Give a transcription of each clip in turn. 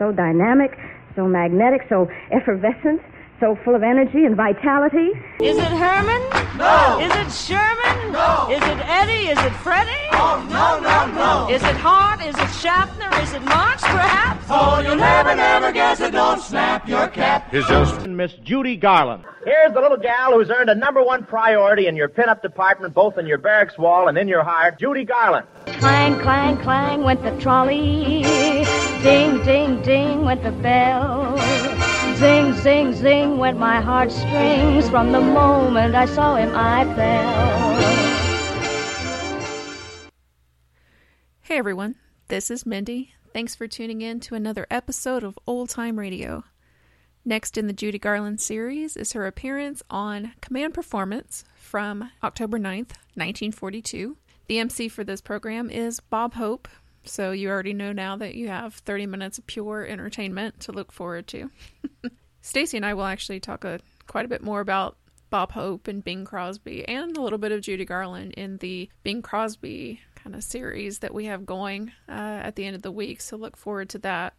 so dynamic, so magnetic, so effervescent, so full of energy and vitality. Is it Herman? No. Is it Sherman? No. Is it Eddie? Is it Freddie? Oh, no, no, no. Is it Hart? Is it Schaffner? Is it Marx, perhaps? Oh, you'll never, never guess it. Don't snap your cap. Here's just Miss Judy Garland. Here's the little gal who's earned a number one priority in your pinup department, both in your barracks wall and in your heart, Judy Garland. Clang, clang, clang went the trolley. Ding, ding, ding went the bell. Zing, zing, zing went my heartstrings. From the moment I saw him, I fell. Hey everyone, this is Mindi. Thanks for tuning in to another episode of Old Time Radio. Next in the Judy Garland series is her appearance on Command Performance from October 9th, 1942. The MC for this program is Bob Hope, so you already know now that you have 30 minutes of pure entertainment to look forward to. Stacy and I will actually talk a, quite a bit more about Bob Hope and Bing Crosby and a little bit of Judy Garland in the Bing Crosby kind of series that we have going uh, at the end of the week, so look forward to that.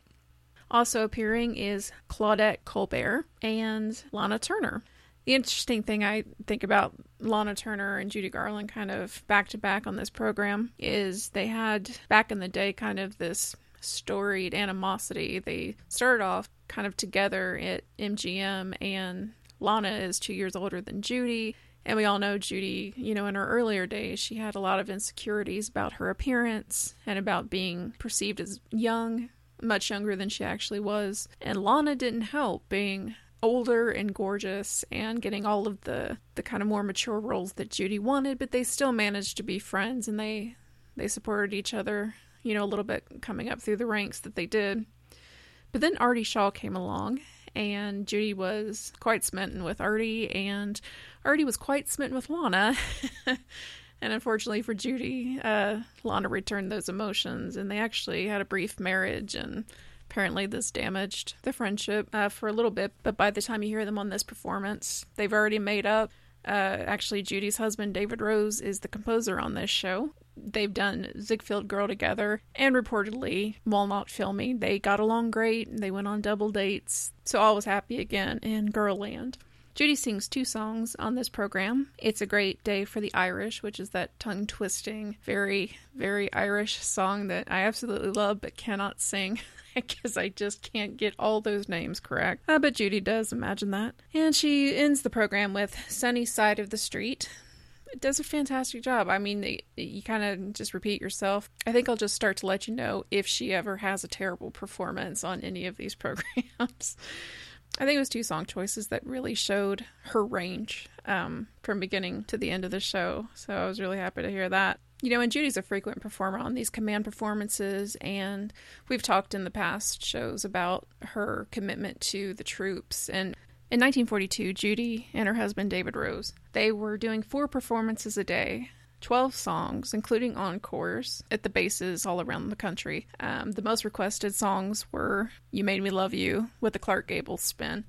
Also appearing is Claudette Colbert and Lana Turner. The interesting thing I think about Lana Turner and Judy Garland kind of back to back on this program is they had back in the day kind of this storied animosity. They started off kind of together at MGM, and Lana is two years older than Judy. And we all know Judy, you know, in her earlier days, she had a lot of insecurities about her appearance and about being perceived as young, much younger than she actually was. And Lana didn't help being older and gorgeous and getting all of the the kind of more mature roles that Judy wanted, but they still managed to be friends and they they supported each other, you know, a little bit coming up through the ranks that they did. But then Artie Shaw came along and Judy was quite smitten with Artie and Artie was quite smitten with Lana. and unfortunately for Judy, uh, Lana returned those emotions and they actually had a brief marriage and Apparently, this damaged the friendship uh, for a little bit, but by the time you hear them on this performance, they've already made up. Uh, actually, Judy's husband, David Rose, is the composer on this show. They've done Ziegfeld Girl together, and reportedly, while not filming, they got along great. They went on double dates, so all was happy again in Girlland. Judy sings two songs on this program. It's a great day for the Irish, which is that tongue twisting, very, very Irish song that I absolutely love but cannot sing. because I just can't get all those names correct. Uh, but Judy does, imagine that. And she ends the program with Sunny Side of the Street. It does a fantastic job. I mean, you kind of just repeat yourself. I think I'll just start to let you know if she ever has a terrible performance on any of these programs. I think it was two song choices that really showed her range um, from beginning to the end of the show. So I was really happy to hear that. You know, and Judy's a frequent performer on these command performances, and we've talked in the past shows about her commitment to the troops. And in 1942, Judy and her husband David Rose, they were doing four performances a day 12 songs, including encores, at the bases all around the country. Um, the most requested songs were You Made Me Love You with the Clark Gable spin,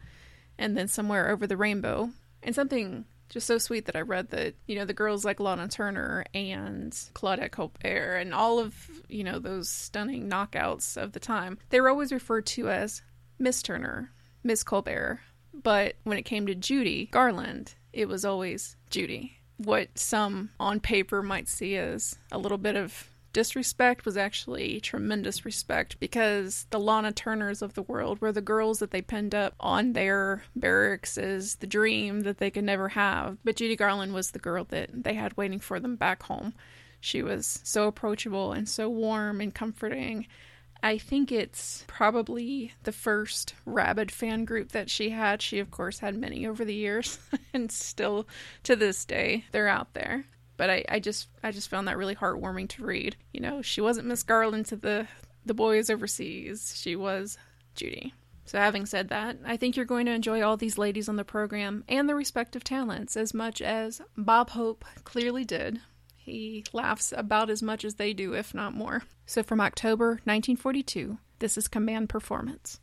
and then Somewhere Over the Rainbow. And something just so sweet that I read that, you know, the girls like Lana Turner and Claudette Colbert and all of, you know, those stunning knockouts of the time, they were always referred to as Miss Turner, Miss Colbert. But when it came to Judy Garland, it was always Judy what some on paper might see as a little bit of disrespect was actually tremendous respect because the Lana Turners of the world were the girls that they pinned up on their barracks as the dream that they could never have. But Judy Garland was the girl that they had waiting for them back home. She was so approachable and so warm and comforting. I think it's probably the first rabid fan group that she had. She, of course, had many over the years, and still to this day, they're out there. But I, I just, I just found that really heartwarming to read. You know, she wasn't Miss Garland to the the boys overseas. She was Judy. So, having said that, I think you're going to enjoy all these ladies on the program and their respective talents as much as Bob Hope clearly did. He laughs about as much as they do, if not more. So, from October 1942, this is Command Performance.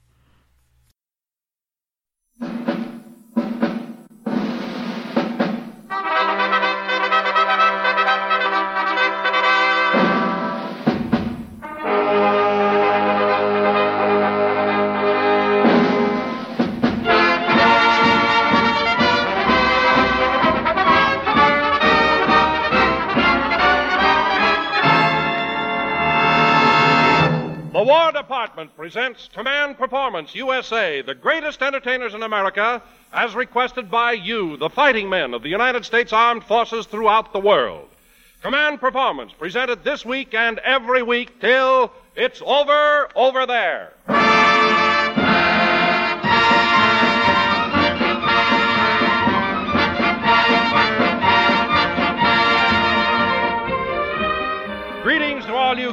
Department presents Command Performance USA, the greatest entertainers in America, as requested by you, the fighting men of the United States Armed Forces throughout the world. Command Performance presented this week and every week till it's over, over there.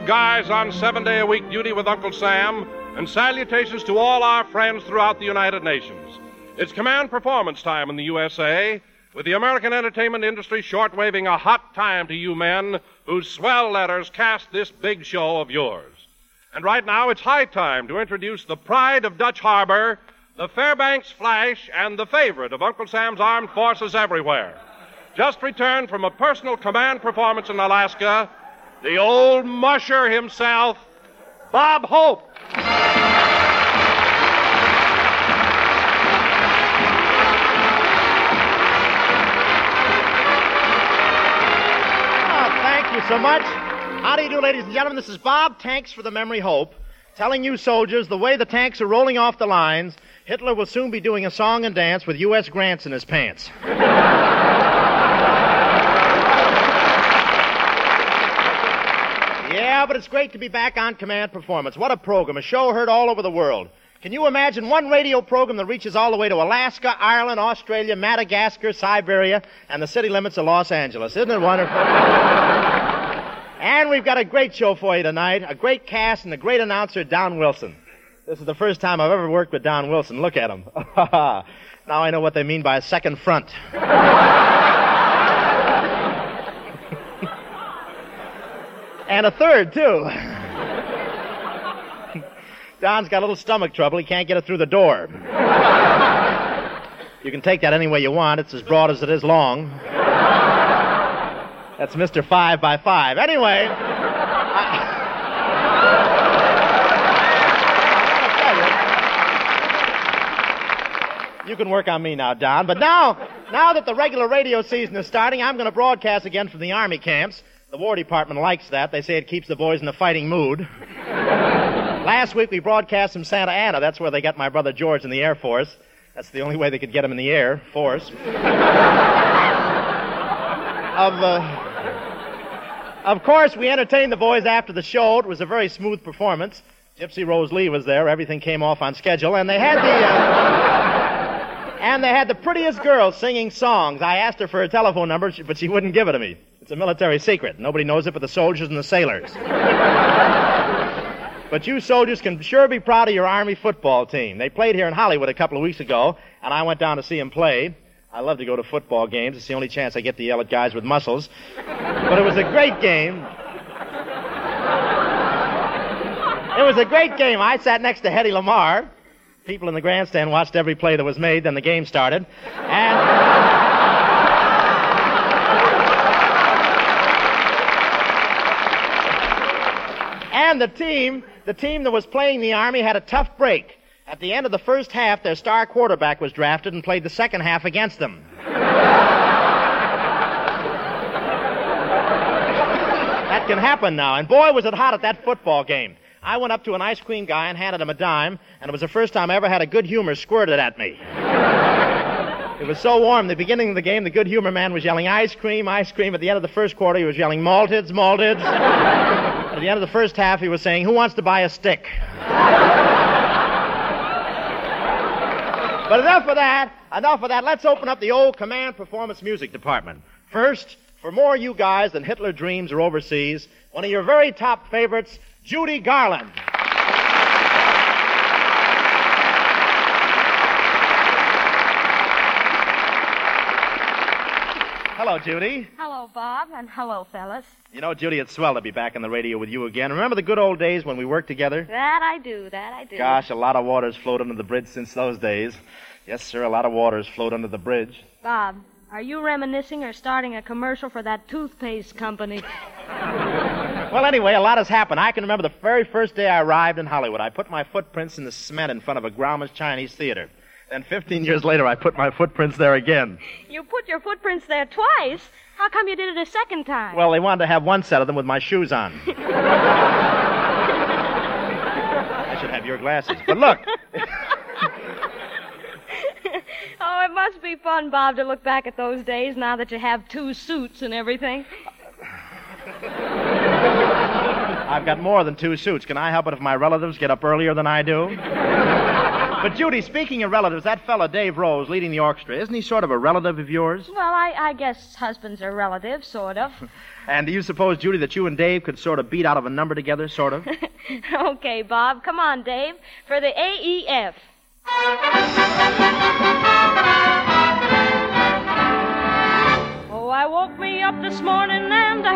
Guys on seven day a week duty with Uncle Sam, and salutations to all our friends throughout the United Nations. It's command performance time in the USA, with the American entertainment industry shortwaving a hot time to you men whose swell letters cast this big show of yours. And right now, it's high time to introduce the pride of Dutch Harbor, the Fairbanks Flash, and the favorite of Uncle Sam's armed forces everywhere. Just returned from a personal command performance in Alaska, the old musher himself, Bob Hope. Oh, thank you so much. How do you do, ladies and gentlemen? This is Bob Tanks for the Memory Hope, telling you soldiers the way the tanks are rolling off the lines, Hitler will soon be doing a song and dance with U.S. grants in his pants. yeah, but it's great to be back on Command Performance. What a program, a show heard all over the world. Can you imagine one radio program that reaches all the way to Alaska, Ireland, Australia, Madagascar, Siberia, and the city limits of Los Angeles? Isn't it wonderful? and we've got a great show for you tonight, a great cast and a great announcer, Don Wilson. This is the first time I've ever worked with Don Wilson. Look at him. now I know what they mean by a second front. and a third, too. Don's got a little stomach trouble. He can't get it through the door. You can take that any way you want. It's as broad as it is long. That's Mr. Five by Five. Anyway. You can work on me now, Don. But now, now that the regular radio season is starting, I'm going to broadcast again from the Army camps. The War Department likes that. They say it keeps the boys in a fighting mood. Last week we broadcast from Santa Ana. That's where they got my brother George in the Air Force. That's the only way they could get him in the Air Force. of, uh, of course, we entertained the boys after the show. It was a very smooth performance. Gypsy Rose Lee was there. Everything came off on schedule, and they had the. Uh, and they had the prettiest girl singing songs. I asked her for her telephone number, but she wouldn't give it to me. It's a military secret. Nobody knows it but the soldiers and the sailors. but you soldiers can sure be proud of your Army football team. They played here in Hollywood a couple of weeks ago, and I went down to see them play. I love to go to football games. It's the only chance I get to yell at guys with muscles. But it was a great game. It was a great game. I sat next to Hedy Lamarr. People in the grandstand watched every play that was made, then the game started. And. And the team, the team that was playing the Army had a tough break. At the end of the first half, their star quarterback was drafted and played the second half against them. that can happen now. And boy, was it hot at that football game. I went up to an ice cream guy and handed him a dime, and it was the first time I ever had a good humor squirted at me. It was so warm. The beginning of the game, the good humor man was yelling ice cream, ice cream. At the end of the first quarter, he was yelling malteds, malteds. At the end of the first half, he was saying, Who wants to buy a stick? but enough of that. Enough of that. Let's open up the old command performance music department. First, for more you guys than Hitler dreams or overseas, one of your very top favorites, Judy Garland. Hello, Judy. Hello, Bob, and hello, fellas. You know, Judy, it's swell to be back on the radio with you again. Remember the good old days when we worked together? That I do, that I do. Gosh, a lot of water's flowed under the bridge since those days. Yes, sir, a lot of water's flowed under the bridge. Bob, are you reminiscing or starting a commercial for that toothpaste company? Well, anyway, a lot has happened. I can remember the very first day I arrived in Hollywood. I put my footprints in the cement in front of a Grauman's Chinese theater. Then 15 years later, I put my footprints there again. You put your footprints there twice. How come you did it a second time? Well, they wanted to have one set of them with my shoes on. I should have your glasses. But look, Oh, it must be fun, Bob, to look back at those days now that you have two suits and everything. I've got more than two suits. Can I help it if my relatives get up earlier than I do? But, Judy, speaking of relatives, that fella Dave Rose leading the orchestra, isn't he sort of a relative of yours? Well, I, I guess husbands are relatives, sort of. And do you suppose, Judy, that you and Dave could sort of beat out of a number together, sort of? okay, Bob. Come on, Dave, for the AEF. Oh, I woke me up this morning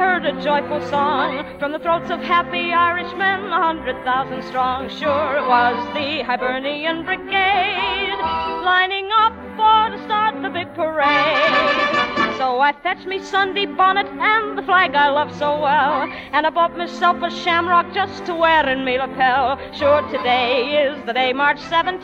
heard a joyful song from the throats of happy Irishmen, a hundred thousand strong. Sure, it was the Hibernian Brigade lining up for to start the big parade. So I fetched me Sunday bonnet and the flag I love so well, and I bought myself a shamrock just to wear in me lapel. Sure, today is the day, March 17.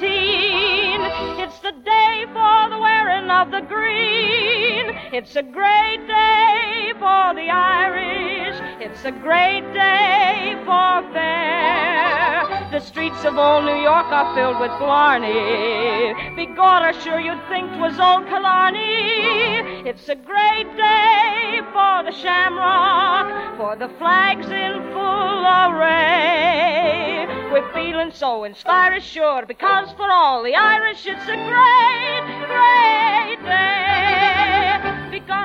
It's the day for the wearing of the green. It's a great day for the Irish. It's a great day for fair. The streets of old New York are filled with Blarney. Begorra, sure you'd think 'twas old Killarney. It's a great day for the shamrock, for the flags in full array. We're feeling so inspired, sure, because for all the Irish it's a great, great day.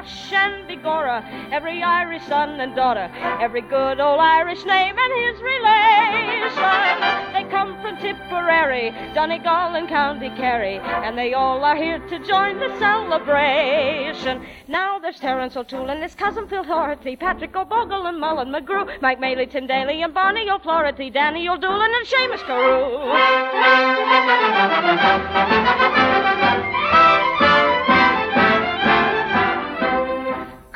Begosh and every Irish son and daughter, every good old Irish name and his relation. They come from Tipperary, Donegal, and County Kerry, and they all are here to join the celebration. Now there's Terence O'Toole and his cousin Phil Doherty, Patrick O'Bogle and Mullen McGrew, Mike Maley, Tim Daly, and Bonnie O'Flaherty, Danny O'Doolan, and Seamus Carew.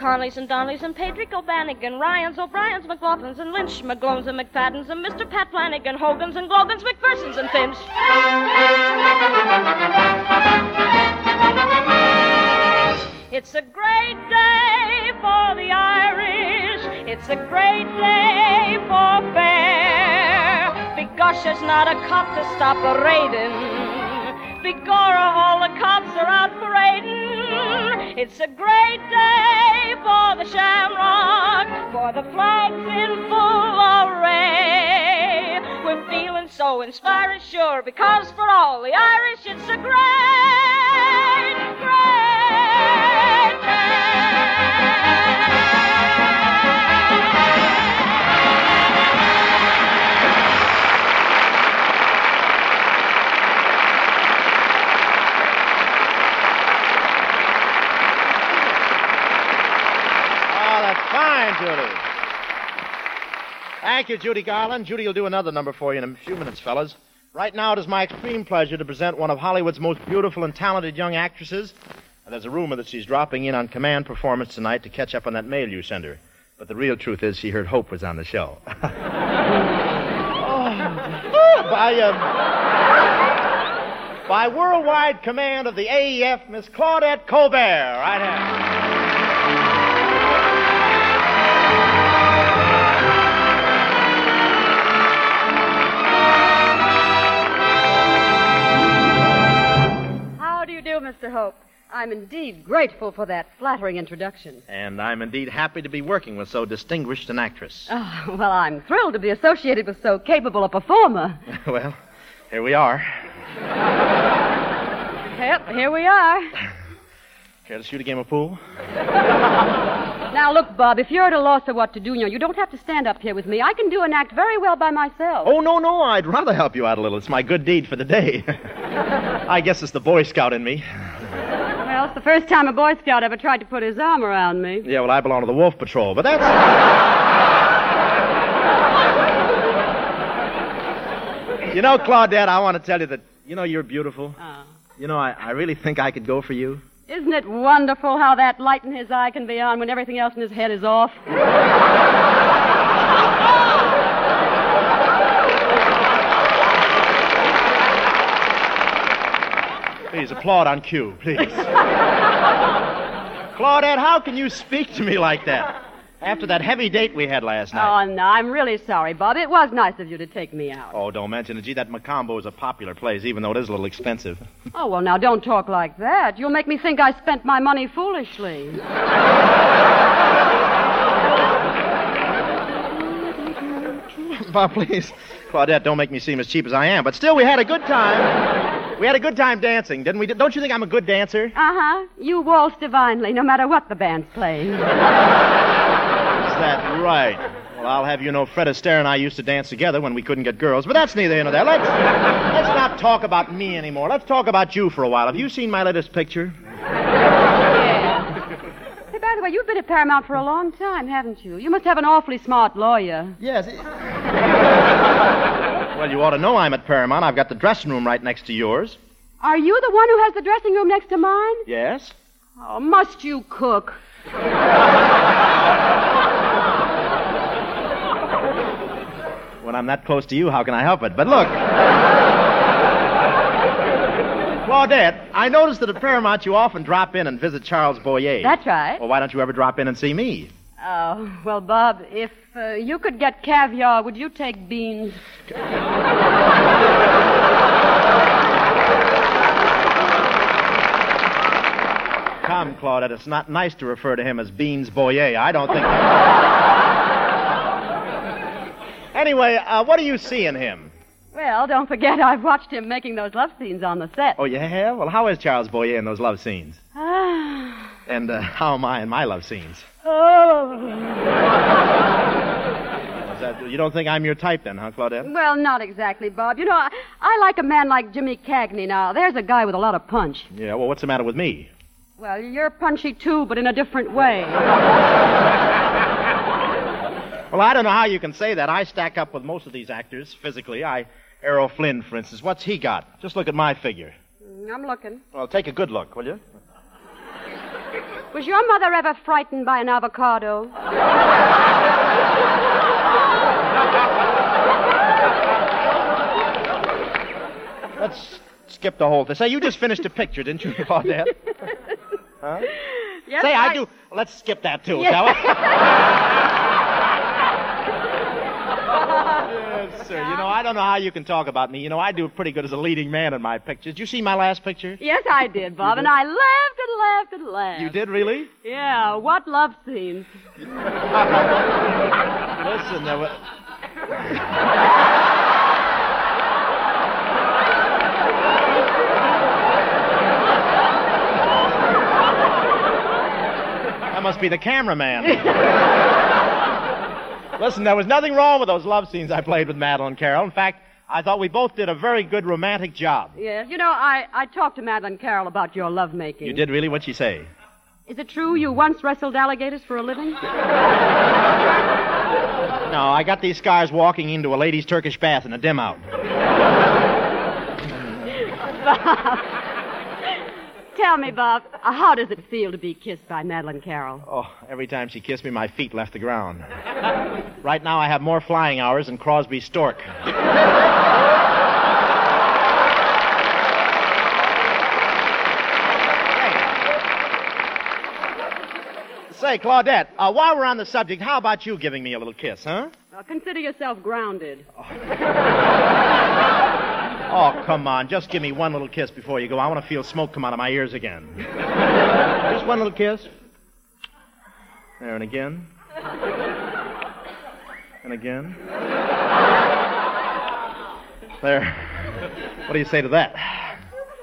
Conleys and Donnellys and Patrick O'Bannigan, Ryans, O'Briens, McLaughlins and Lynch, McGlones and McFaddens and Mr. Pat Flanagan, Hogans and Glogans, McPhersons and Finch. It's a great day for the Irish. It's a great day for fair. Begosh, there's not a cop to stop a raiding. Begorra, all the cops are out parading. It's a great day for the shamrock, for the flags in full array. We're feeling so inspiring, sure, because for all the Irish, it's a great, fine, Judy. Thank you, Judy Garland. Judy will do another number for you in a few minutes, fellas. Right now, it is my extreme pleasure to present one of Hollywood's most beautiful and talented young actresses. And there's a rumor that she's dropping in on command performance tonight to catch up on that mail you sent her. But the real truth is she heard Hope was on the show. oh, by, um, by worldwide command of the AEF, Miss Claudette Colbert. Right here. Mr. Hope? I'm indeed grateful for that flattering introduction. And I'm indeed happy to be working with so distinguished an actress. Oh, well, I'm thrilled to be associated with so capable a performer. well, here we are. Yep, here we are. Care to shoot a game of pool? Now, look, Bob, if you're at a loss of what to do, you know, you don't have to stand up here with me. I can do an act very well by myself. Oh, no, no, I'd rather help you out a little. It's my good deed for the day. I guess it's the Boy Scout in me. Well, it's the first time a Boy Scout ever tried to put his arm around me. Yeah, well, I belong to the Wolf Patrol, but that's. you know, Claudette, I want to tell you that, you know, you're beautiful. Oh. You know, I, I really think I could go for you. Isn't it wonderful how that light in his eye can be on when everything else in his head is off? Please applaud on cue, please. Claudette, how can you speak to me like that? After that heavy date we had last night. Oh, no, I'm really sorry, Bob. It was nice of you to take me out. Oh, don't mention it. Gee, that Mocambo is a popular place, even though it is a little expensive. Oh, well, now don't talk like that. You'll make me think I spent my money foolishly. Bob, please. Claudette, don't make me seem as cheap as I am. But still, we had a good time. We had a good time dancing, didn't we? Don't you think I'm a good dancer? Uh huh. You waltz divinely, no matter what the band's playing. That right? Well, I'll have you know, Fred Astaire and I used to dance together when we couldn't get girls, but that's neither here nor there. Let's, let's not talk about me anymore. Let's talk about you for a while. Have you seen my latest picture? Yeah. Hey, by the way, you've been at Paramount for a long time, haven't you? You must have an awfully smart lawyer. Yes. well, you ought to know I'm at Paramount. I've got the dressing room right next to yours. Are you the one who has the dressing room next to mine? Yes? Oh, must you cook? When I'm that close to you, how can I help it? But look. Claudette, I noticed that at Paramount you often drop in and visit Charles Boyer. That's right. Well, why don't you ever drop in and see me? Oh, well, Bob, if uh, you could get caviar, would you take beans? Come, Claudette, it's not nice to refer to him as Beans Boyer. I don't think. Anyway, uh, what do you see in him? Well, don't forget I've watched him making those love scenes on the set. Oh, you have? Well, how is Charles Boyer in those love scenes? Ah. And uh, how am I in my love scenes? oh. That, you don't think I'm your type then, huh, Claudette? Well, not exactly, Bob. You know, I, I like a man like Jimmy Cagney now. There's a guy with a lot of punch. Yeah, well, what's the matter with me? Well, you're punchy too, but in a different way. Well, I don't know how you can say that. I stack up with most of these actors physically. I, Errol Flynn, for instance. What's he got? Just look at my figure. Mm, I'm looking. Well, take a good look, will you? Was your mother ever frightened by an avocado? Let's skip the whole thing. Say, you just finished a picture, didn't you, Claudette? Huh? Yes, Say, I, do. Let's skip that too, Yes. shall we? yes, sir. You know, I don't know how you can talk about me. You know, I do pretty good as a leading man in my pictures. Did you see my last picture? Yes, I did, Bob, and I laughed and laughed and laughed. You did really? Yeah, what love scenes. Listen, there was. That must be the cameraman. Listen, there was nothing wrong with those love scenes I played with Madeleine Carroll. In fact, I thought we both did a very good romantic job. Yes, you know, I, I talked to Madeleine Carroll about your lovemaking. You did really? What'd she say? Is it true you once wrestled alligators for a living? No, I got these scars walking into a lady's Turkish bath in a dim out. Tell me, Bob, how does it feel to be kissed by Madeleine Carroll? Oh, every time she kissed me, my feet left the ground. Right now, I have more flying hours than Crosby Stork. Say, Claudette, uh, while we're on the subject, how about you giving me a little kiss, huh? Uh, consider yourself grounded. Oh, Oh, come on. Just give me one little kiss before you go. I want to feel smoke come out of my ears again. Just one little kiss. There, and again. And again. There. What do you say to that?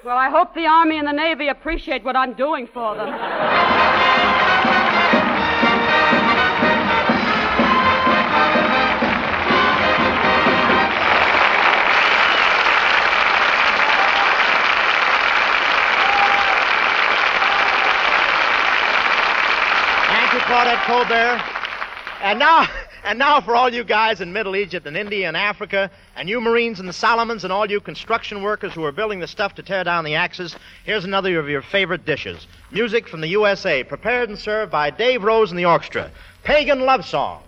Well, I hope the Army and the Navy appreciate what I'm doing for them. Colbert. And now, and now for all you guys in Middle Egypt and India and Africa, and you Marines in the Solomons, and all you construction workers who are building the stuff to tear down the Axis, here's another of your favorite dishes. Music from the USA, prepared and served by Dave Rose and the orchestra. Pagan Love Song.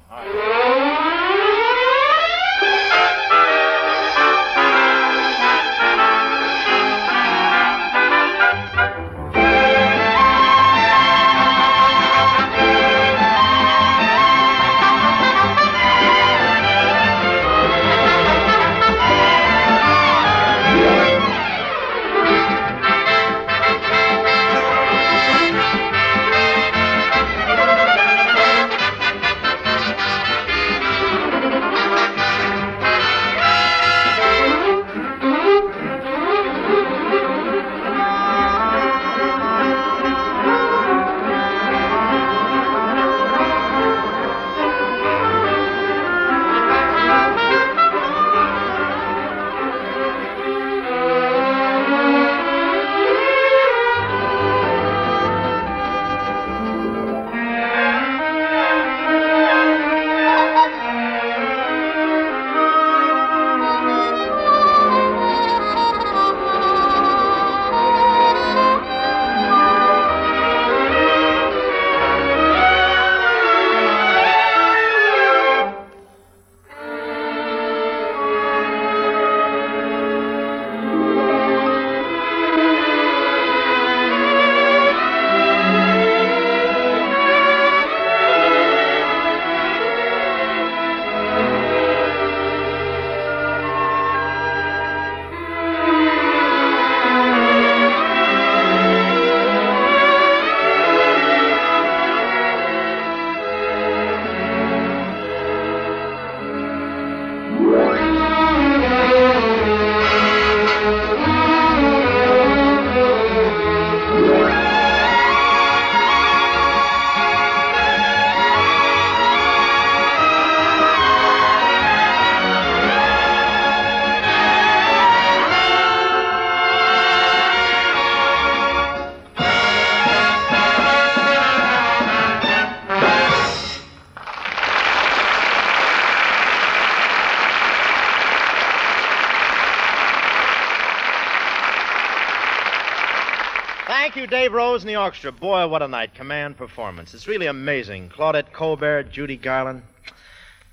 Orchestra. Boy, what a night. Command performance. It's really amazing. Claudette Colbert, Judy Garland.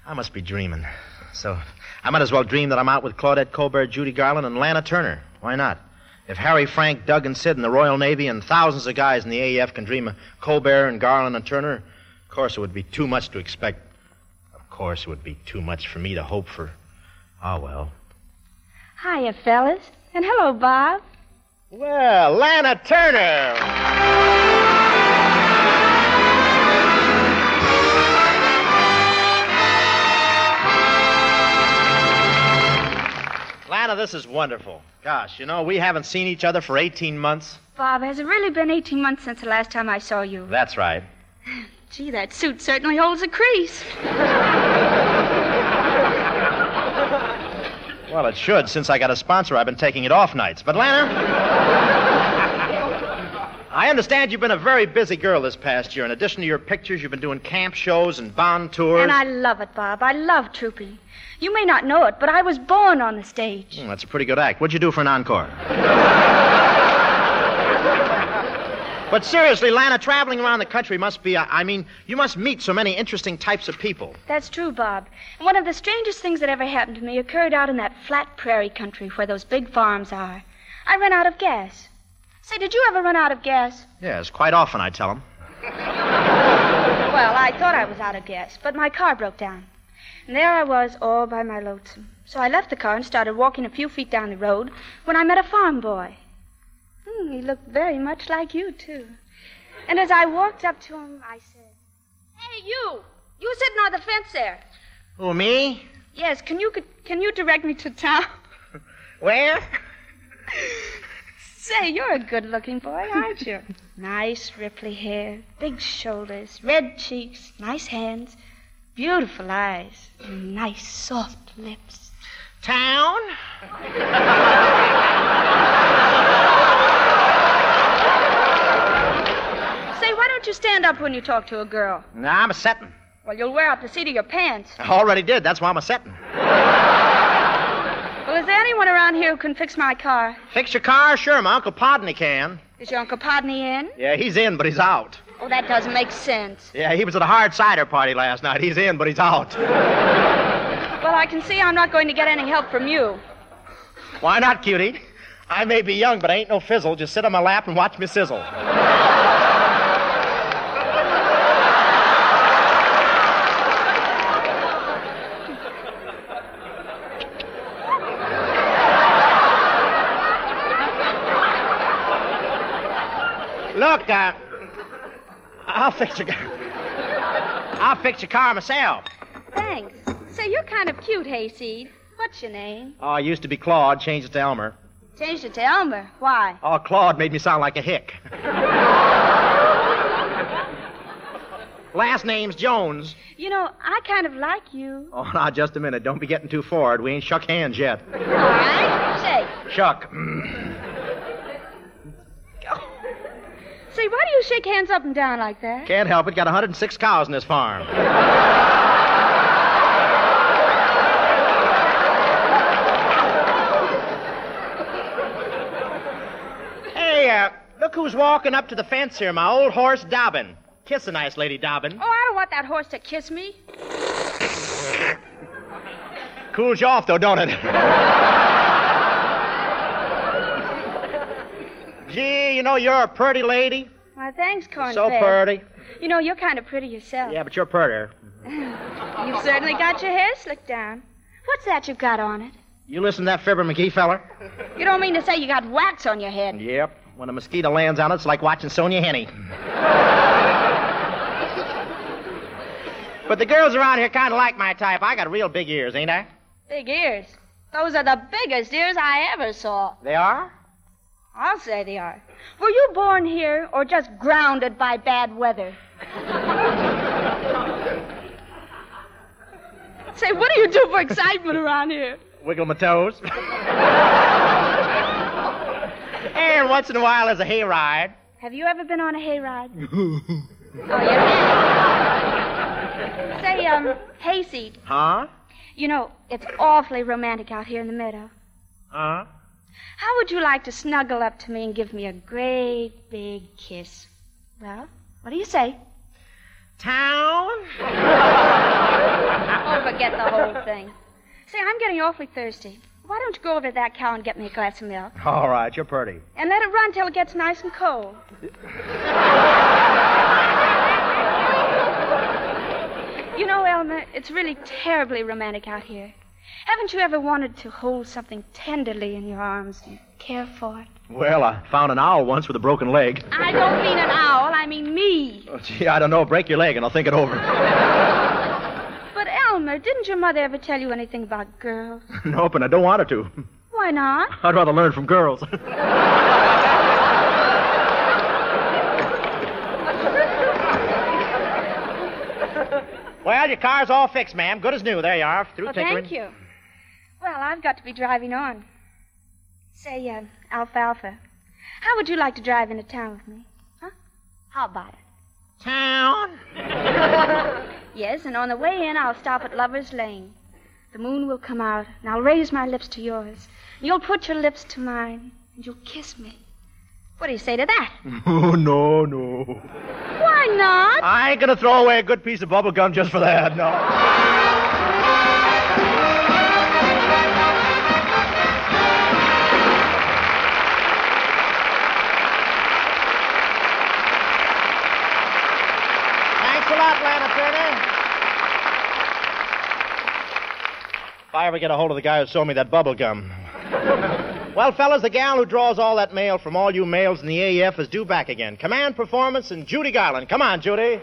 I must be dreaming. So I might as well dream that I'm out with Claudette Colbert, Judy Garland, and Lana Turner. Why not? If Harry, Frank, Doug, and Sid in the Royal Navy and thousands of guys in the AEF can dream of Colbert and Garland and Turner, of course it would be too much to expect. Of course it would be too much for me to hope for. Ah, well. Hiya, fellas. And hello, Bob. Well, Lana Turner. Lana, this is wonderful. Gosh, you know, we haven't seen each other for 18 months. Bob, has it really been 18 months since the last time I saw you? That's right. Gee, that suit certainly holds a crease. Well, it should. Since I got a sponsor, I've been taking it off nights. But, Lana, I understand you've been a very busy girl this past year. In addition to your pictures, you've been doing camp shows and bond tours. And I love it, Bob. I love trooping. You may not know it, but I was born on the stage. Hmm, that's a pretty good act. What'd you do for an encore? but seriously, Lana, traveling around the country must be, uh, I mean, you must meet so many interesting types of people. That's true, Bob. And one of the strangest things that ever happened to me occurred out in that flat prairie country where those big farms are. I ran out of gas. Say, did you ever run out of gas? Yes, quite often, I tell them. Well, I thought I was out of gas, but my car broke down. And there I was, all by my lonesome. So I left the car and started walking a few feet down the road when I met a farm boy. Hmm, he looked very much like you, too. And as I walked up to him, I said, Hey, you! You sitting on the fence there. Who, me? Yes, can you can you direct me to town? Where? Say, you're a good-looking boy, aren't you? nice, ripply hair, big shoulders, red cheeks, nice hands, beautiful eyes, and nice, soft lips. Town? Say, why don't you stand up when you talk to a girl? Nah, I'm a settin'. Well, you'll wear out the seat of your pants. I already did. That's why I'm a setting. Is there anyone around here who can fix my car? Fix your car? Sure, my Uncle Podney can. Is your Uncle Podney in? Yeah, he's in, but he's out. Oh, that doesn't make sense. Yeah, he was at a hard cider party last night. He's in, but he's out. Well, I can see I'm not going to get any help from you. Why not, cutie? I may be young, but I ain't no fizzle. Just sit on my lap and watch me sizzle. Look, uh, I'll fix your I'll fix your car myself. Thanks. Say, you're kind of cute, Hayseed. What's your name? Oh, I used to be Claude, changed it to Elmer. Changed it to Elmer. Why? Oh, Claude made me sound like a hick. Last name's Jones. You know, I kind of like you. Oh, now, just a minute. Don't be getting too forward. We ain't shook hands yet. All right? Say, Shuck. say, why do you shake hands up and down like that? Can't help it. Got 106 cows in this farm. hey, uh, look who's walking up to the fence here. My old horse, Dobbin. Kiss a nice lady, Dobbin. Oh, I don't want that horse to kiss me. Cools you off, though, don't it? Gee, you know, you're a pretty lady. Why, thanks, Cornfed. So pretty. You know, you're kind of pretty yourself. Yeah, but you're prettier. You've certainly got your hair slicked down. What's that you've got on it? You listen to that Fibber McGee feller? You don't mean to say you got wax on your head. Yep. When a mosquito lands on it, it's like watching Sonja Henie. but the girls around here kind of like my type. I got real big ears, ain't I? Big ears. Those are the biggest ears I ever saw. They are? I'll say they are. Were you born here or just grounded by bad weather? say, what do you do for excitement around here? Wiggle my toes. and once in a while, there's a hayride. Have you ever been on a hayride? oh, you have? Say, um, hayseed. Huh? You know, it's awfully romantic out here in the meadow. Huh? How would you like to snuggle up to me and give me a great big kiss? Well, what do you say? Town? oh, forget the whole thing. Say, I'm getting awfully thirsty. Why don't you go over to that cow and get me a glass of milk? All right, you're pretty. And let it run till it gets nice and cold. you know, Elmer, it's really terribly romantic out here. Haven't you ever wanted to hold something tenderly in your arms and care for it? Well, I found an owl once with a broken leg. I don't mean an owl, I mean me. Oh, gee, I don't know. Break your leg and I'll think it over. But, Elmer, didn't your mother ever tell you anything about girls? nope, and I don't want her to. Why not? I'd rather learn from girls. well, your car's all fixed, ma'am. Good as new. There you are. Through Well, tinkering. thank you. Well, I've got to be driving on. Say, uh, Alfalfa, how would you like to drive into town with me? Huh? How about it? Town? Yes, and on the way in, I'll stop at Lover's Lane. The moon will come out, and I'll raise my lips to yours. You'll put your lips to mine, and you'll kiss me. What do you say to that? Oh, no, no. Why not? I ain't gonna throw away a good piece of bubble gum just for that, no. Ever get a hold of the guy who sold me that bubble gum. Well, fellas, the gal who draws all that mail from all you males in the AEF is due back again. Command performance and Judy Garland. Come on, Judy.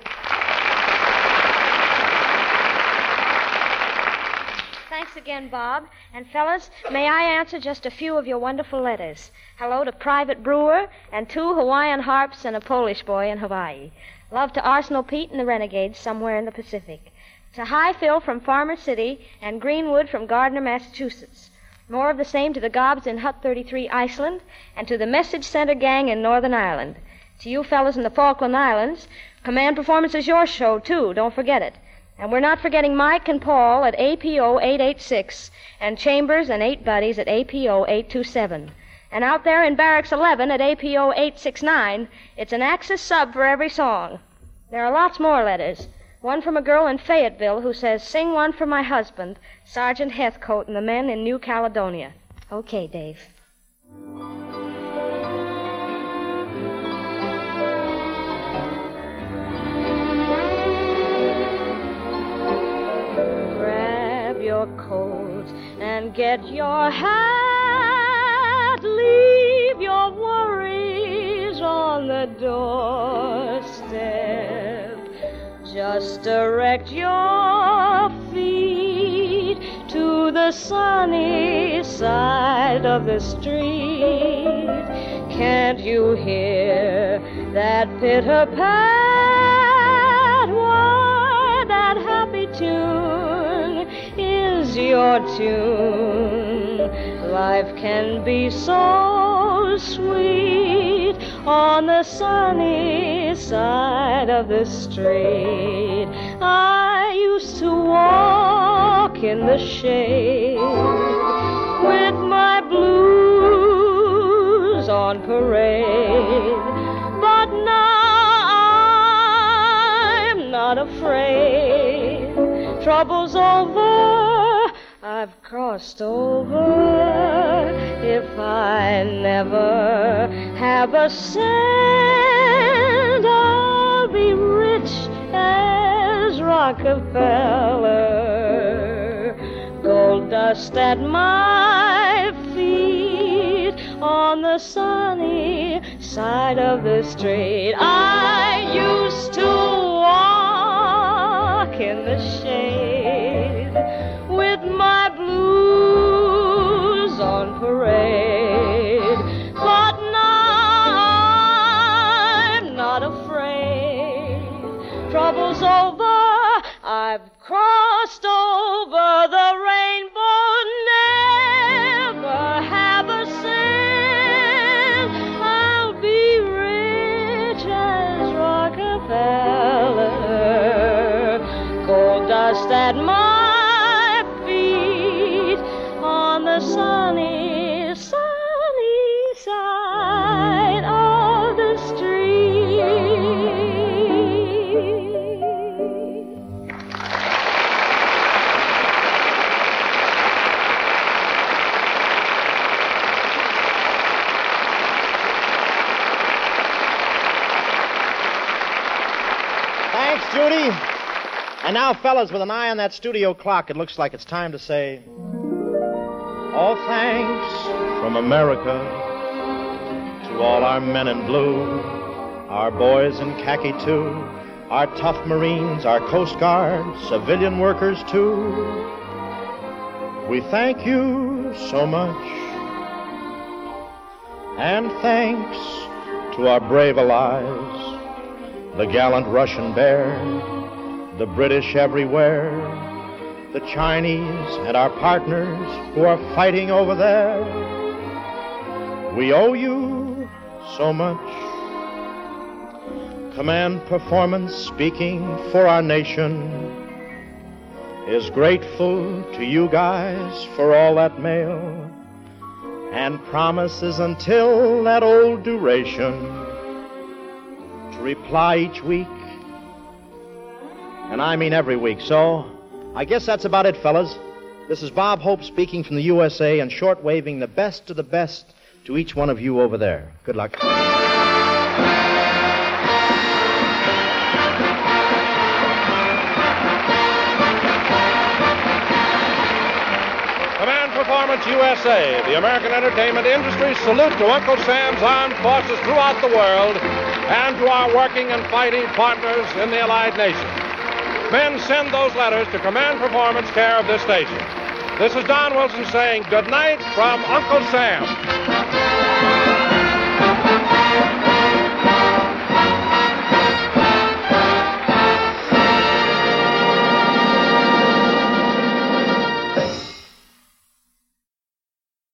Thanks again, Bob. And fellas, may I answer just a few of your wonderful letters? Hello to Private Brewer and two Hawaiian harps and a Polish boy in Hawaii. Love to Arsenal Pete and the Renegades somewhere in the Pacific. To High Phil from Farmer City and Greenwood from Gardner, Massachusetts. More of the same to the Gobs in Hut 33, Iceland, and to the Message Center gang in Northern Ireland. To you fellas in the Falkland Islands, Command Performance is your show, too. Don't forget it. And we're not forgetting Mike and Paul at APO 886 and Chambers and eight buddies at APO 827. And out there in Barracks 11 at APO 869, it's an Axis sub for every song. There are lots more letters. One from a girl in Fayetteville who says, Sing one for my husband, Sergeant Heathcote, and the men in New Caledonia. Okay, Dave. Grab your coat and get your hat. Leave your worries on the doorstep. Just direct your feet to the sunny side of the street. Can't you hear that pitter pat? Why, that happy tune is your tune. Life can be so sweet on the sunny side of the street. I used to walk in the shade with my blues on parade. But now I'm not afraid. Trouble's over. I've crossed over. If I never have a cent, rich as Rockefeller. Gold dust at my feet on the sunny side of the street. I used to walk in the shade with my blues on parade. Now, fellas, with an eye on that studio clock, it looks like it's time to say, All thanks from America to all our men in blue, our boys in khaki too, our tough Marines, our Coast Guard, civilian workers too. We thank you so much. And thanks to our brave allies, the gallant Russian bear, the British everywhere, the Chinese and our partners who are fighting over there. We owe you so much. Command Performance speaking for our nation is grateful to you guys for all that mail and promises until that old duration to reply each week. And I mean every week. So I guess that's about it, fellas. This is Bob Hope speaking from the USA and short waving the best of the best to each one of you over there. Good luck. Command Performance USA, the American entertainment industry salute to Uncle Sam's armed forces throughout the world and to our working and fighting partners in the Allied nations. Men, send those letters to Command Performance care of this station. This is Don Wilson saying good night from Uncle Sam.